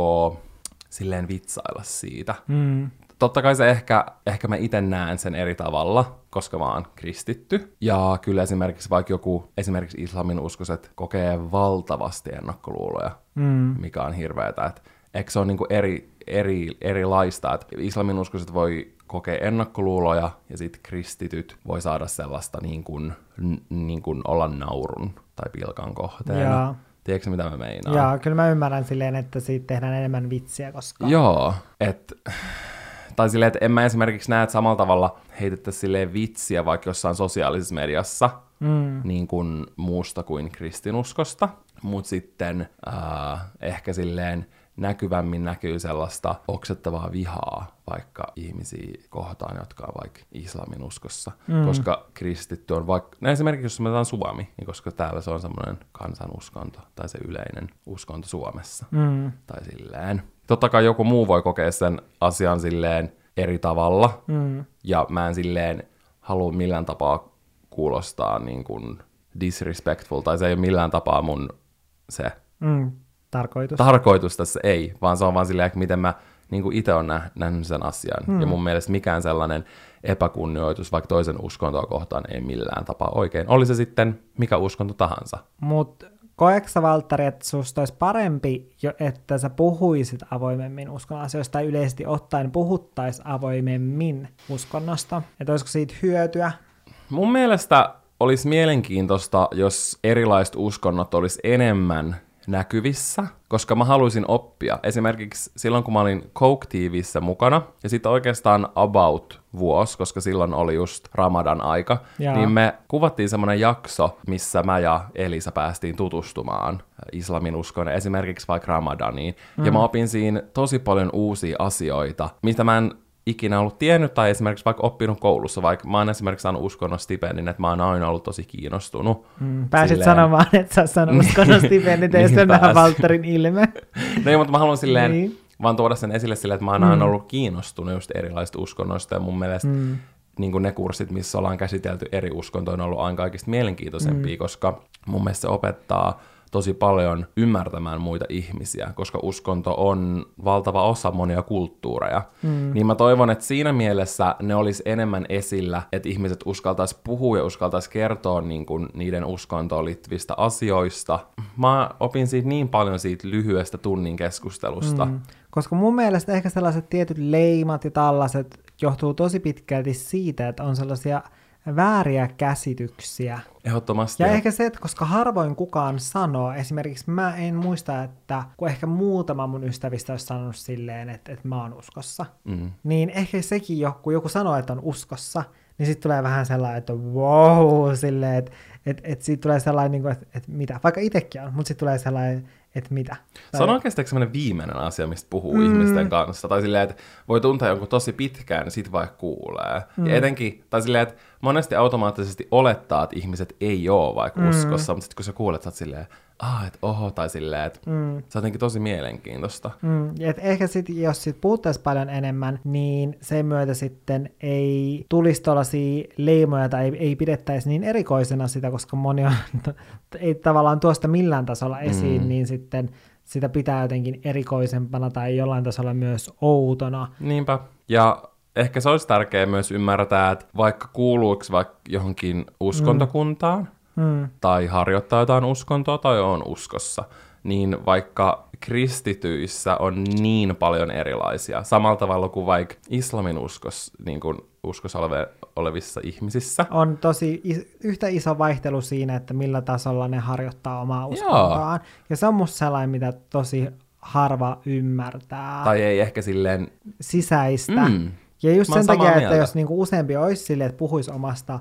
silleen vitsailla siitä. Mm totta kai se ehkä, ehkä mä itse näen sen eri tavalla, koska mä oon kristitty. Ja kyllä esimerkiksi vaikka joku, esimerkiksi islamin uskoset kokee valtavasti ennakkoluuloja, mm. mikä on hirveetä. Että eikö se ole niinku eri, eri, erilaista, että islamin uskoset voi kokee ennakkoluuloja ja sitten kristityt voi saada sellaista niin kuin, niin kuin olla naurun tai pilkan kohteena. Jaa. Tiedätkö mitä mä meinaan? Joo, kyllä mä ymmärrän silleen, että siitä tehdään enemmän vitsiä, koska... Joo, et, tai silleen, että en mä esimerkiksi näe, että samalla tavalla heitettäisiin silleen vitsiä vaikka jossain sosiaalisessa mediassa, mm. niin kuin muusta kuin kristinuskosta, mutta sitten äh, ehkä silleen näkyvämmin näkyy sellaista oksettavaa vihaa vaikka ihmisiä kohtaan, jotka on vaikka islamin uskossa, mm. koska kristitty on vaikka, no esimerkiksi jos me otetaan Suomi, niin koska täällä se on semmoinen kansanuskonto tai se yleinen uskonto Suomessa, mm. tai silleen. Totta kai joku muu voi kokea sen asian silleen eri tavalla, mm. ja mä en silleen halua millään tapaa kuulostaa niin kuin disrespectful, tai se ei ole millään tapaa mun se mm. tarkoitus. tarkoitus tässä ei, vaan se on vaan silleen, että miten mä niin itse olen nähnyt sen asian. Mm. Ja mun mielestä mikään sellainen epäkunnioitus vaikka toisen uskontoa kohtaan ei millään tapaa oikein. Oli se sitten mikä uskonto tahansa. Mutta koetko sä, Valtteri, että susta olisi parempi, jo, että sä puhuisit avoimemmin uskon asioista tai yleisesti ottaen puhuttaisi avoimemmin uskonnosta? Että olisiko siitä hyötyä? Mun mielestä olisi mielenkiintoista, jos erilaiset uskonnot olisi enemmän näkyvissä, koska mä haluaisin oppia. Esimerkiksi silloin, kun mä olin Coke TVissä mukana, ja sitten oikeastaan about vuosi, koska silloin oli just Ramadan aika, Jaa. niin me kuvattiin semmoinen jakso, missä mä ja Elisa päästiin tutustumaan islamin uskon, esimerkiksi vaikka Ramadaniin. Mm. Ja mä opin siinä tosi paljon uusia asioita, mitä mä en ikinä ollut tiennyt tai esimerkiksi vaikka oppinut koulussa, vaikka mä oon esimerkiksi saanut uskonnon stipendin, että mä oon aina ollut tosi kiinnostunut. Mm, pääsit silleen... sanomaan, että sä oot saanut uskonnon stipendin, ei niin nähdä Valterin ilme. no ei, mutta mä haluan silleen niin. vaan tuoda sen esille silleen, että mä oon mm. aina ollut kiinnostunut just erilaisista uskonnoista ja mun mielestä mm. niin ne kurssit, missä ollaan käsitelty eri uskontoja, on ollut aina kaikista mielenkiintoisempia, mm. koska mun mielestä se opettaa tosi paljon ymmärtämään muita ihmisiä, koska uskonto on valtava osa monia kulttuureja. Mm. Niin mä toivon, että siinä mielessä ne olisi enemmän esillä, että ihmiset uskaltaisi puhua ja uskaltaisi kertoa niin kuin niiden uskontoon liittyvistä asioista. Mä opin siitä niin paljon siitä lyhyestä tunnin keskustelusta. Mm. Koska mun mielestä ehkä sellaiset tietyt leimat ja tällaiset johtuu tosi pitkälti siitä, että on sellaisia vääriä käsityksiä. Ehdottomasti. Ja ehkä se, että koska harvoin kukaan sanoo, esimerkiksi mä en muista, että kun ehkä muutama mun ystävistä olisi sanonut silleen, että, että mä oon uskossa, mm. niin ehkä sekin jo, kun joku sanoo, että on uskossa, niin sitten tulee vähän sellainen, että wow, silleen, että että että siitä tulee sellainen, niin kuin, että, että mitä, vaikka itsekin on, mutta sitten tulee sellainen, että mitä. Se on oikeastaan sellainen viimeinen asia, mistä puhuu mm. ihmisten kanssa. Tai silleen, että voi tuntea jonkun tosi pitkään, niin sit vaikka kuulee. Mm. Ja etenkin, tai silleen, että monesti automaattisesti olettaa, että ihmiset ei ole vaikka mm. uskossa, mutta sitten kun sä kuulet, sä oot silleen, ah, että oho, tai silleen, että mm. se on jotenkin tosi mielenkiintoista. Mm. Et ehkä sitten, jos sit puhuttaisiin paljon enemmän, niin sen myötä sitten ei tulisi tuollaisia leimoja tai ei, ei pidettäisi niin erikoisena sitä, koska moni on, ei tavallaan tuosta millään tasolla esiin, mm. niin sitten sitä pitää jotenkin erikoisempana tai jollain tasolla myös outona. Niinpä. Ja ehkä se olisi tärkeää myös ymmärtää, että vaikka kuuluuko vaikka johonkin uskontokuntaan, mm. Tai harjoittaa jotain uskontoa tai on uskossa, niin vaikka kristityissä on niin paljon erilaisia, samalla tavalla kuin vaikka islamin uskos, niin kuin uskossa oleve, olevissa ihmisissä. On tosi is- yhtä iso vaihtelu siinä, että millä tasolla ne harjoittaa omaa uskontoaan. Joo. Ja se on musta sellainen, mitä tosi harva ymmärtää. Tai ei ehkä silleen... Sisäistä. Mm. Ja just sen takia, mieltä. että jos niinku useampi olisi silleen, että puhuisi omasta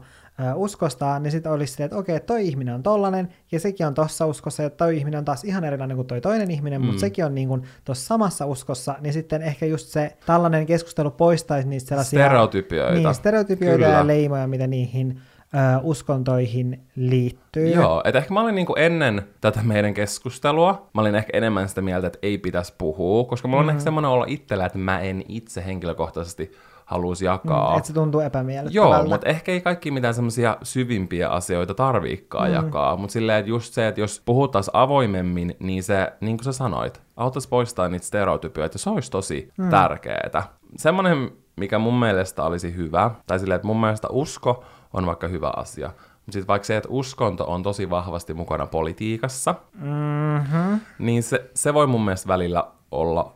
uskostaan, niin sitten olisi silleen, että okei, toi ihminen on tollanen, ja sekin on tossa uskossa, ja toi ihminen on taas ihan erilainen kuin toi toinen ihminen, mm. mutta sekin on niin kuin tuossa samassa uskossa, niin sitten ehkä just se tällainen keskustelu poistaisi niistä sellaisia... Stereotypioita. Niin, stereotypioita Kyllä. ja leimoja, mitä niihin ö, uskontoihin liittyy. Joo, että ehkä mä olin niinku ennen tätä meidän keskustelua, mä olin ehkä enemmän sitä mieltä, että ei pitäisi puhua, koska mulla on mm. ehkä semmoinen olla itsellä, että mä en itse henkilökohtaisesti halusi jakaa. Mm, että se tuntuu epämiellyttävältä. Joo, mutta ehkä ei kaikki mitään semmoisia syvimpiä asioita tarviikaan mm. jakaa. Mutta silleen, että just se, että jos puhuttaisiin avoimemmin, niin se, niin kuin sä sanoit, auttaisi poistaa niitä stereotypioita, se olisi tosi mm. tärkeää. Semmoinen, mikä mun mielestä olisi hyvä, tai silleen, että mun mielestä usko on vaikka hyvä asia, sitten vaikka se, että uskonto on tosi vahvasti mukana politiikassa, mm-hmm. niin se, se voi mun mielestä välillä olla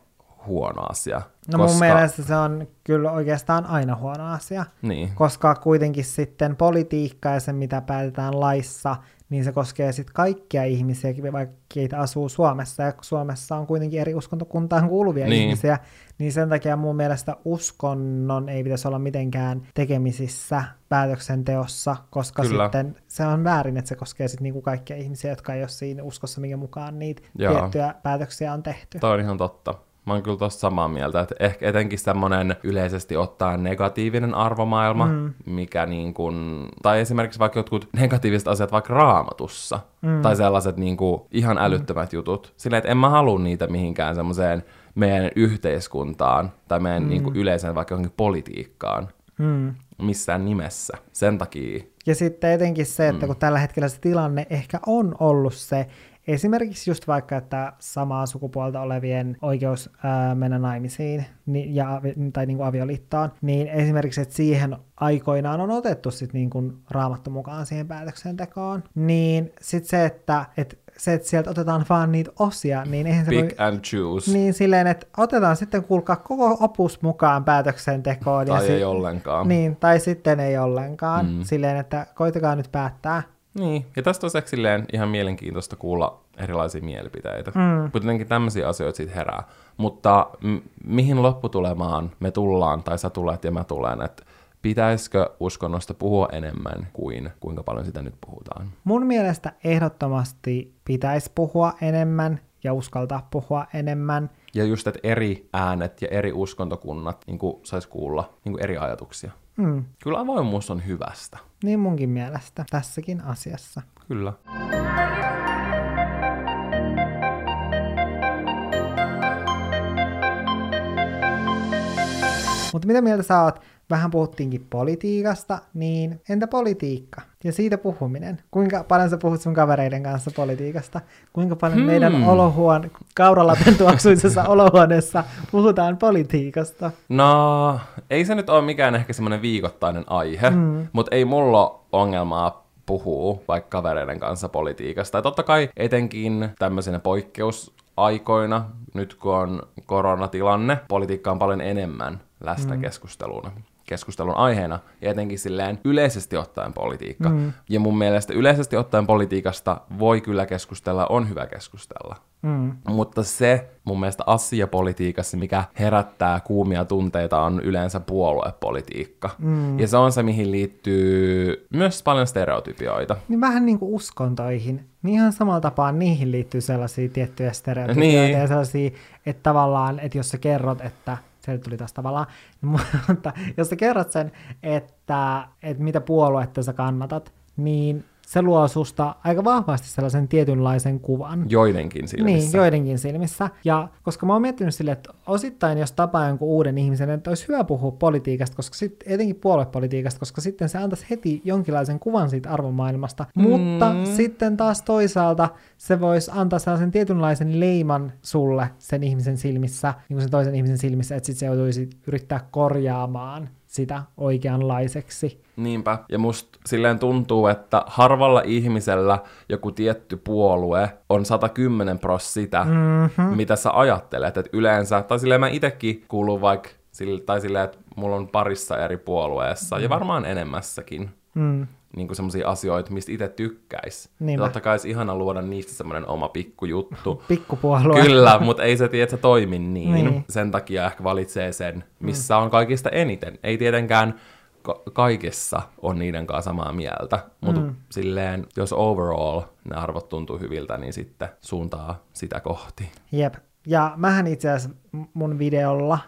huono asia. No koska... mun mielestä se on kyllä oikeastaan aina huono asia, niin. koska kuitenkin sitten politiikka ja se, mitä päätetään laissa, niin se koskee sitten kaikkia ihmisiä, vaikka keitä asuu Suomessa, ja Suomessa on kuitenkin eri uskontokuntaan kuuluvia niin. ihmisiä, niin sen takia mun mielestä uskonnon ei pitäisi olla mitenkään tekemisissä päätöksenteossa, koska Kyllä. sitten se on väärin, että se koskee sitten niinku kaikkia ihmisiä, jotka ei ole siinä uskossa, minkä mukaan niitä Joo. tiettyjä päätöksiä on tehty. Toi on ihan totta. Mä oon kyllä tossa samaa mieltä, että ehkä etenkin semmoinen yleisesti ottaen negatiivinen arvomaailma, mm. mikä niin kuin, tai esimerkiksi vaikka jotkut negatiiviset asiat vaikka raamatussa, mm. tai sellaiset niin kuin ihan mm. älyttömät mm. jutut. Silleen, että en mä halua niitä mihinkään semmoiseen meidän yhteiskuntaan, tai meidän mm. niin kuin yleiseen vaikka johonkin politiikkaan. Mm. Missään nimessä. Sen takia. Ja sitten etenkin se, että mm. kun tällä hetkellä se tilanne ehkä on ollut se, Esimerkiksi just vaikka, että samaa sukupuolta olevien oikeus ää, mennä naimisiin niin, ja, tai niin kuin avioliittoon, niin esimerkiksi, että siihen aikoinaan on otettu sit niin kuin raamattu mukaan siihen päätöksentekoon, niin sitten se, että et se, että sieltä otetaan vaan niitä osia, niin eihän se Pick voi... and choose. Niin silleen, että otetaan sitten kuulkaa koko opus mukaan päätöksentekoon. Tai ja ei si- ollenkaan. Niin, tai sitten ei ollenkaan. Mm. Silleen, että koitakaa nyt päättää, niin, ja tästä on silleen ihan mielenkiintoista kuulla erilaisia mielipiteitä. Mm. Mutta jotenkin tämmöisiä asioita siitä herää. Mutta m- mihin lopputulemaan me tullaan, tai sä tulet ja mä tulen, että pitäisikö uskonnosta puhua enemmän kuin kuinka paljon sitä nyt puhutaan? Mun mielestä ehdottomasti pitäisi puhua enemmän ja uskaltaa puhua enemmän. Ja just, että eri äänet ja eri uskontokunnat niin sais kuulla niin eri ajatuksia. Mm. Kyllä avoimuus on hyvästä. Niin munkin mielestä tässäkin asiassa. Kyllä. Mutta mitä mieltä sä oot? Vähän puhuttiinkin politiikasta, niin entä politiikka ja siitä puhuminen? Kuinka paljon sä puhut sun kavereiden kanssa politiikasta? Kuinka paljon hmm. meidän olohuon, Kauralapen tuoksuisessa olohuoneessa puhutaan politiikasta? No, ei se nyt ole mikään ehkä semmoinen viikoittainen aihe, hmm. mutta ei mulla ongelmaa puhuu vaikka kavereiden kanssa politiikasta. Ja totta kai etenkin tämmöisenä poikkeusaikoina, nyt kun on koronatilanne, politiikka on paljon enemmän läsnä mm. keskusteluna keskustelun aiheena, ja etenkin silleen yleisesti ottaen politiikka. Mm. Ja mun mielestä yleisesti ottaen politiikasta voi kyllä keskustella, on hyvä keskustella. Mm. Mutta se mun mielestä asia politiikassa, mikä herättää kuumia tunteita, on yleensä puoluepolitiikka. Mm. Ja se on se, mihin liittyy myös paljon stereotypioita. Niin vähän niin kuin uskontoihin. Niin ihan samalla tapaa niihin liittyy sellaisia tiettyjä stereotypioita niin. ja sellaisia, että tavallaan, että jos sä kerrot, että se tuli taas tavallaan, mutta jos sä kerrot sen, että, että mitä puoluetta sä kannatat, niin se luo susta aika vahvasti sellaisen tietynlaisen kuvan. Joidenkin silmissä. Niin, joidenkin silmissä. Ja koska mä oon miettinyt sille, että osittain jos tapaa jonkun uuden ihmisen, että olisi hyvä puhua politiikasta, koska sit, etenkin puoluepolitiikasta, koska sitten se antaisi heti jonkinlaisen kuvan siitä arvomaailmasta. Mm. Mutta sitten taas toisaalta se voisi antaa sellaisen tietynlaisen leiman sulle sen ihmisen silmissä, niin kuin sen toisen ihmisen silmissä, että sitten se joutuisi yrittää korjaamaan sitä oikeanlaiseksi. Niinpä. Ja musta silleen tuntuu, että harvalla ihmisellä joku tietty puolue on 110 pros sitä, mm-hmm. mitä sä ajattelet. Että yleensä, tai silleen mä itekin kuulun vaikka, tai silleen, että mulla on parissa eri puolueessa, mm. ja varmaan enemmässäkin. Mm niin semmoisia asioita, mistä itse tykkäisi. Niinpä. totta kai olisi ihana luoda niistä semmoinen oma pikkujuttu. Pikkupuolue. Kyllä, mutta ei se tiedä, että se toimi niin. niin. Sen takia ehkä valitsee sen, missä mm. on kaikista eniten. Ei tietenkään ka- kaikessa on niiden kanssa samaa mieltä, mutta mm. silleen, jos overall ne arvot tuntuu hyviltä, niin sitten suuntaa sitä kohti. Jep. Ja mähän itse asiassa mun videolla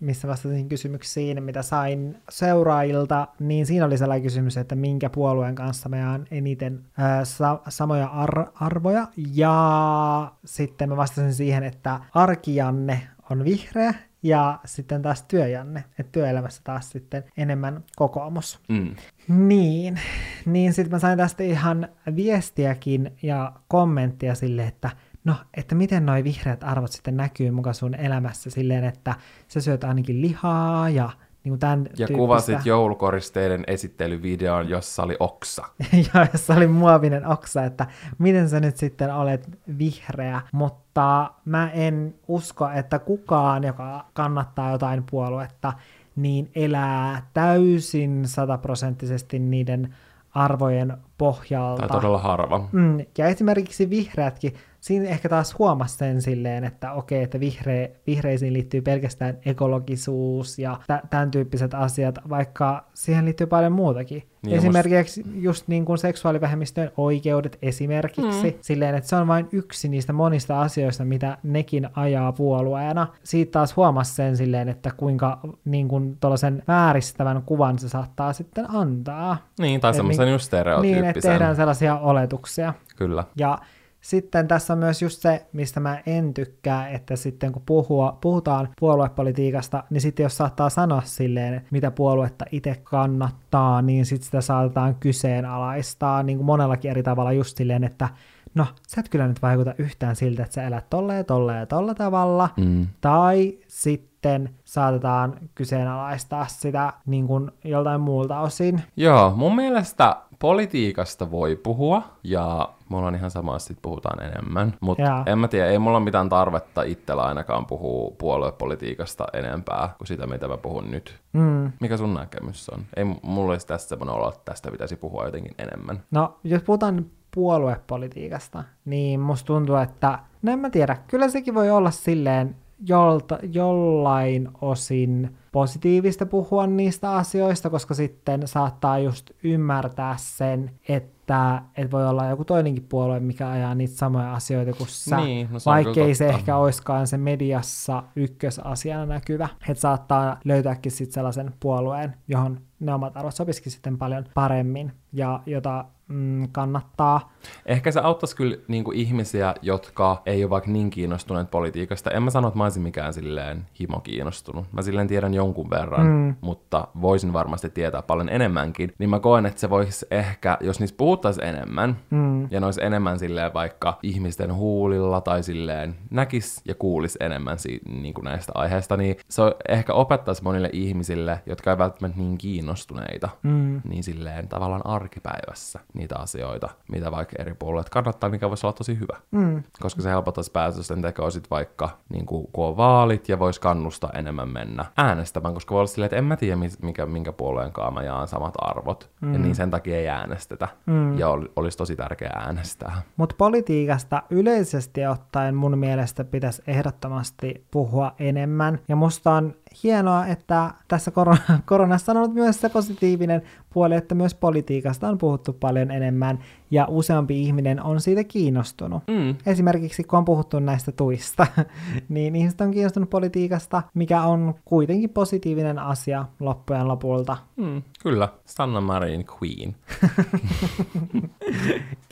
missä vastasin kysymyksiin, mitä sain seuraajilta, niin siinä oli sellainen kysymys, että minkä puolueen kanssa me on eniten ää, sa- samoja ar- arvoja. Ja sitten mä vastasin siihen, että arkijanne on vihreä ja sitten taas työjanne, että työelämässä taas sitten enemmän kokoomus. Mm. Niin, niin sitten mä sain tästä ihan viestiäkin ja kommenttia sille, että no, että miten noi vihreät arvot sitten näkyy mukaan sun elämässä silleen, että sä syöt ainakin lihaa ja niin kuin tämän Ja tyyppistä. kuvasit joulukoristeiden esittelyvideon, jossa oli oksa. ja jossa oli muovinen oksa, että miten sä nyt sitten olet vihreä, mutta mä en usko, että kukaan, joka kannattaa jotain puoluetta, niin elää täysin sataprosenttisesti niiden arvojen pohjalta. Tai todella harva. Mm, ja esimerkiksi vihreätkin, siinä ehkä taas huomasi sen silleen, että okei, että vihre, vihreisiin liittyy pelkästään ekologisuus ja t- tämän tyyppiset asiat, vaikka siihen liittyy paljon muutakin. Niin, esimerkiksi must... just niin kuin seksuaalivähemmistöjen oikeudet esimerkiksi, mm. silleen, että se on vain yksi niistä monista asioista, mitä nekin ajaa puolueena. Siitä taas huomasi sen silleen, että kuinka niin kuin tuollaisen vääristävän kuvan se saattaa sitten antaa. Niin, tai semmoisen niin- just stereotyyppisen. Niin, että tehdään sellaisia oletuksia. Kyllä. Ja sitten tässä on myös just se, mistä mä en tykkää, että sitten kun puhua, puhutaan puoluepolitiikasta, niin sitten jos saattaa sanoa silleen, mitä puoluetta itse kannattaa, niin sitten sitä saatetaan kyseenalaistaa niin kuin monellakin eri tavalla just silleen, että no, sä et kyllä nyt vaikuta yhtään siltä, että sä elät tolleen, tolleen ja tolla tavalla, Mm. tai sitten saatetaan kyseenalaistaa sitä niin kuin joltain muulta osin. Joo, mun mielestä politiikasta voi puhua, ja mulla on ihan sama, että sit puhutaan enemmän. Mutta en mä tiedä, ei mulla mitään tarvetta itsellä ainakaan puhua puoluepolitiikasta enempää kuin sitä, mitä mä puhun nyt. Mm. Mikä sun näkemys on? Ei mulla olisi tästä semmoinen olo, että tästä pitäisi puhua jotenkin enemmän. No, jos puhutaan puoluepolitiikasta, niin musta tuntuu, että, no en mä tiedä, kyllä sekin voi olla silleen jolta, jollain osin positiivista puhua niistä asioista, koska sitten saattaa just ymmärtää sen, että et voi olla joku toinenkin puolue, mikä ajaa niitä samoja asioita kuin sä, Niin, no se vaikkei se ehkä oiskaan se mediassa ykkösasiana näkyvä. Että saattaa löytääkin sitten sellaisen puolueen, johon ne omat arvot sopisikin sitten paljon paremmin ja jota mm, kannattaa. Ehkä se auttaisi kyllä niin kuin ihmisiä, jotka ei ole vaikka niin kiinnostuneet politiikasta. En mä sano, että mä olisin mikään silleen himo kiinnostunut. Mä silleen tiedän jonkun verran, mm. mutta voisin varmasti tietää paljon enemmänkin. Niin mä koen, että se voisi ehkä, jos niistä puhuttaisiin enemmän, mm. ja ne olisi enemmän silleen vaikka ihmisten huulilla tai silleen näkis ja kuulis enemmän si- niin kuin näistä aiheista, niin se ehkä opettaisi monille ihmisille, jotka ei välttämättä niin kiinnostuneita, mm. niin silleen tavallaan arkipäivässä niitä asioita, mitä vaikka eri puolueet kannattaa, mikä voisi olla tosi hyvä. Mm. Koska se helpottaisi päätösten tekoa sit vaikka, niin kuin, kun on vaalit ja voisi kannustaa enemmän mennä äänestämään, koska voi olla silleen, että en mä tiedä, mikä, minkä puolueen kanssa mä jaan samat arvot, mm. ja niin sen takia ei äänestetä, mm. ja ol, olisi tosi tärkeää äänestää. Mutta politiikasta yleisesti ottaen mun mielestä pitäisi ehdottomasti puhua enemmän. Ja musta on hienoa, että tässä korona- koronassa on ollut myös se positiivinen puoli, että myös politiikasta on puhuttu paljon enemmän ja useampi ihminen on siitä kiinnostunut. Mm. Esimerkiksi kun on puhuttu näistä tuista, niin ihmiset on kiinnostunut politiikasta, mikä on kuitenkin positiivinen asia loppujen lopulta. Mm, kyllä, Sanna Marin Queen.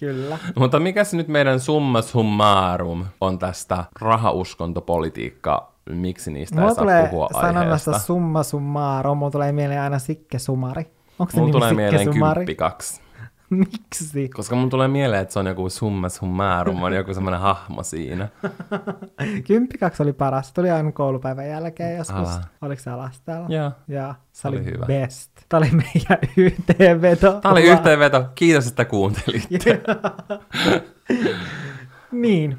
Kyllä. Mutta mikä se nyt meidän summa summarum on tästä rahauskontopolitiikka, miksi niistä Mulla ei saa puhua sanonnasta aiheesta? summa summarum, mulla tulee mieleen aina sikke sumari. Onko se Mulla tulee sikke mieleen sumari? kaksi. Miksi? Koska mun tulee mieleen, että se on joku summa summarum, on joku semmoinen hahmo siinä. Kymppi kaksi oli paras. Tuli aina koulupäivän jälkeen joskus. Ala. Oliko se alasteella? Joo. Ja se oli oli, hyvä. best. Tämä oli meidän yhteenveto. Tämä oli yhteenveto. Kiitos, että kuuntelit. niin.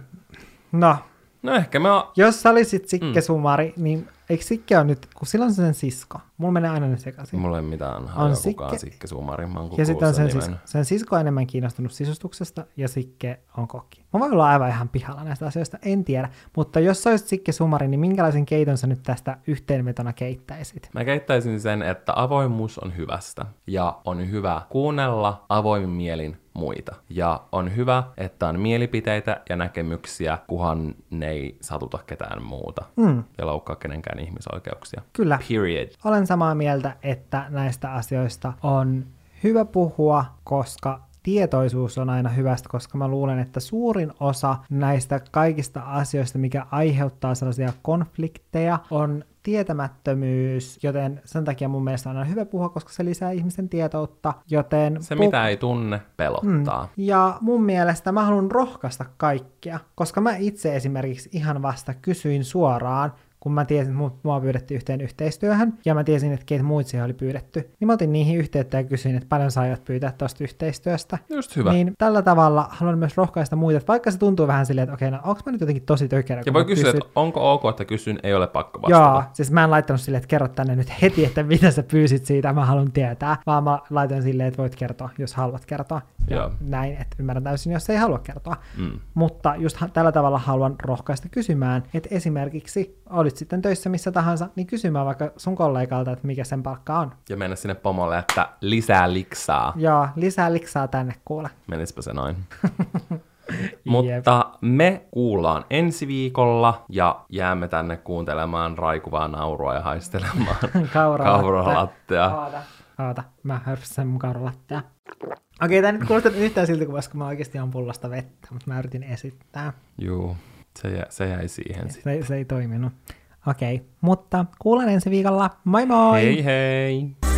No, No ehkä on... jos sä olisit Sikke Mm. Sumari, niin eikö Sikke on nyt, kun sillä on sen sisko. Mulla menee aina ne sekaisin. Mulla ei mitään hajua Sikke- kukaan Sikke Sumari. Mä Ja sitten on sen, nimen. sis- sen sisko on enemmän kiinnostunut sisustuksesta ja Sikke on kokki. Mä voin olla aivan ihan pihalla näistä asioista, en tiedä. Mutta jos sä olisit Sikke Sumari, niin minkälaisen keiton sä nyt tästä yhteenvetona keittäisit? Mä keittäisin sen, että avoimuus on hyvästä ja on hyvä kuunnella avoimin mielin muita. Ja on hyvä, että on mielipiteitä ja näkemyksiä, kuhan ne ei satuta ketään muuta Mm, ja loukkaa kenenkään ihmisoikeuksia. kyllä. Period. Olen samaa mieltä, että näistä asioista on hyvä puhua, koska tietoisuus on aina hyvästä, koska mä luulen, että suurin osa näistä kaikista asioista, mikä aiheuttaa sellaisia konflikteja, on tietämättömyys, joten sen takia mun mielestä on aina hyvä puhua, koska se lisää ihmisen tietoutta, joten... Se, pu- mitä ei tunne, pelottaa. ja mun mielestä mä haluan rohkaista kaikkia, koska mä itse esimerkiksi ihan vasta kysyin suoraan, kun mä tiesin, että mu- mua pyydettiin yhteen yhteistyöhön, ja mä tiesin, että keitä muut siihen oli pyydetty, niin mä otin niihin yhteyttä ja kysyin, että paljon saivat pyytää tuosta yhteistyöstä. Just hyvä. Niin tällä tavalla haluan myös rohkaista muita, että vaikka se tuntuu vähän silleen, että okei, no onko mä nyt jotenkin tosi tökerä, Ja voi kysyä, kysyn- että onko ok, että kysyn, ei ole pakko vastata. Joo, siis mä en laittanut silleen, että kerro tänne nyt heti, että mitä sä pyysit siitä, mä haluan tietää, vaan mä laitan silleen, että voit kertoa, jos haluat kertoa. Ja Joo. näin, että ymmärrän täysin, jos ei halua kertoa. Mm. Mutta just tällä tavalla haluan rohkaista kysymään, että esimerkiksi olit sitten töissä missä tahansa, niin kysymään vaikka sun kollegalta, että mikä sen palkka on. Ja mennä sinne pomolle, että lisää liksaa. Joo, lisää liksaa tänne kuule. Menispä se noin. Mutta me kuullaan ensi viikolla ja jäämme tänne kuuntelemaan raikuvaa naurua ja haistelemaan kauralattea. Oota, oota, mä hörppäsen mun kauralattea. Okei, tää nyt kuulostaa yhtään siltä, kun mä oikeasti on pullasta vettä, mutta mä yritin esittää. Juu, se, jä, se jäi siihen sitten. Se, se ei toiminut. Okei, mutta kuulen ensi viikolla. Moi moi! Hei hei!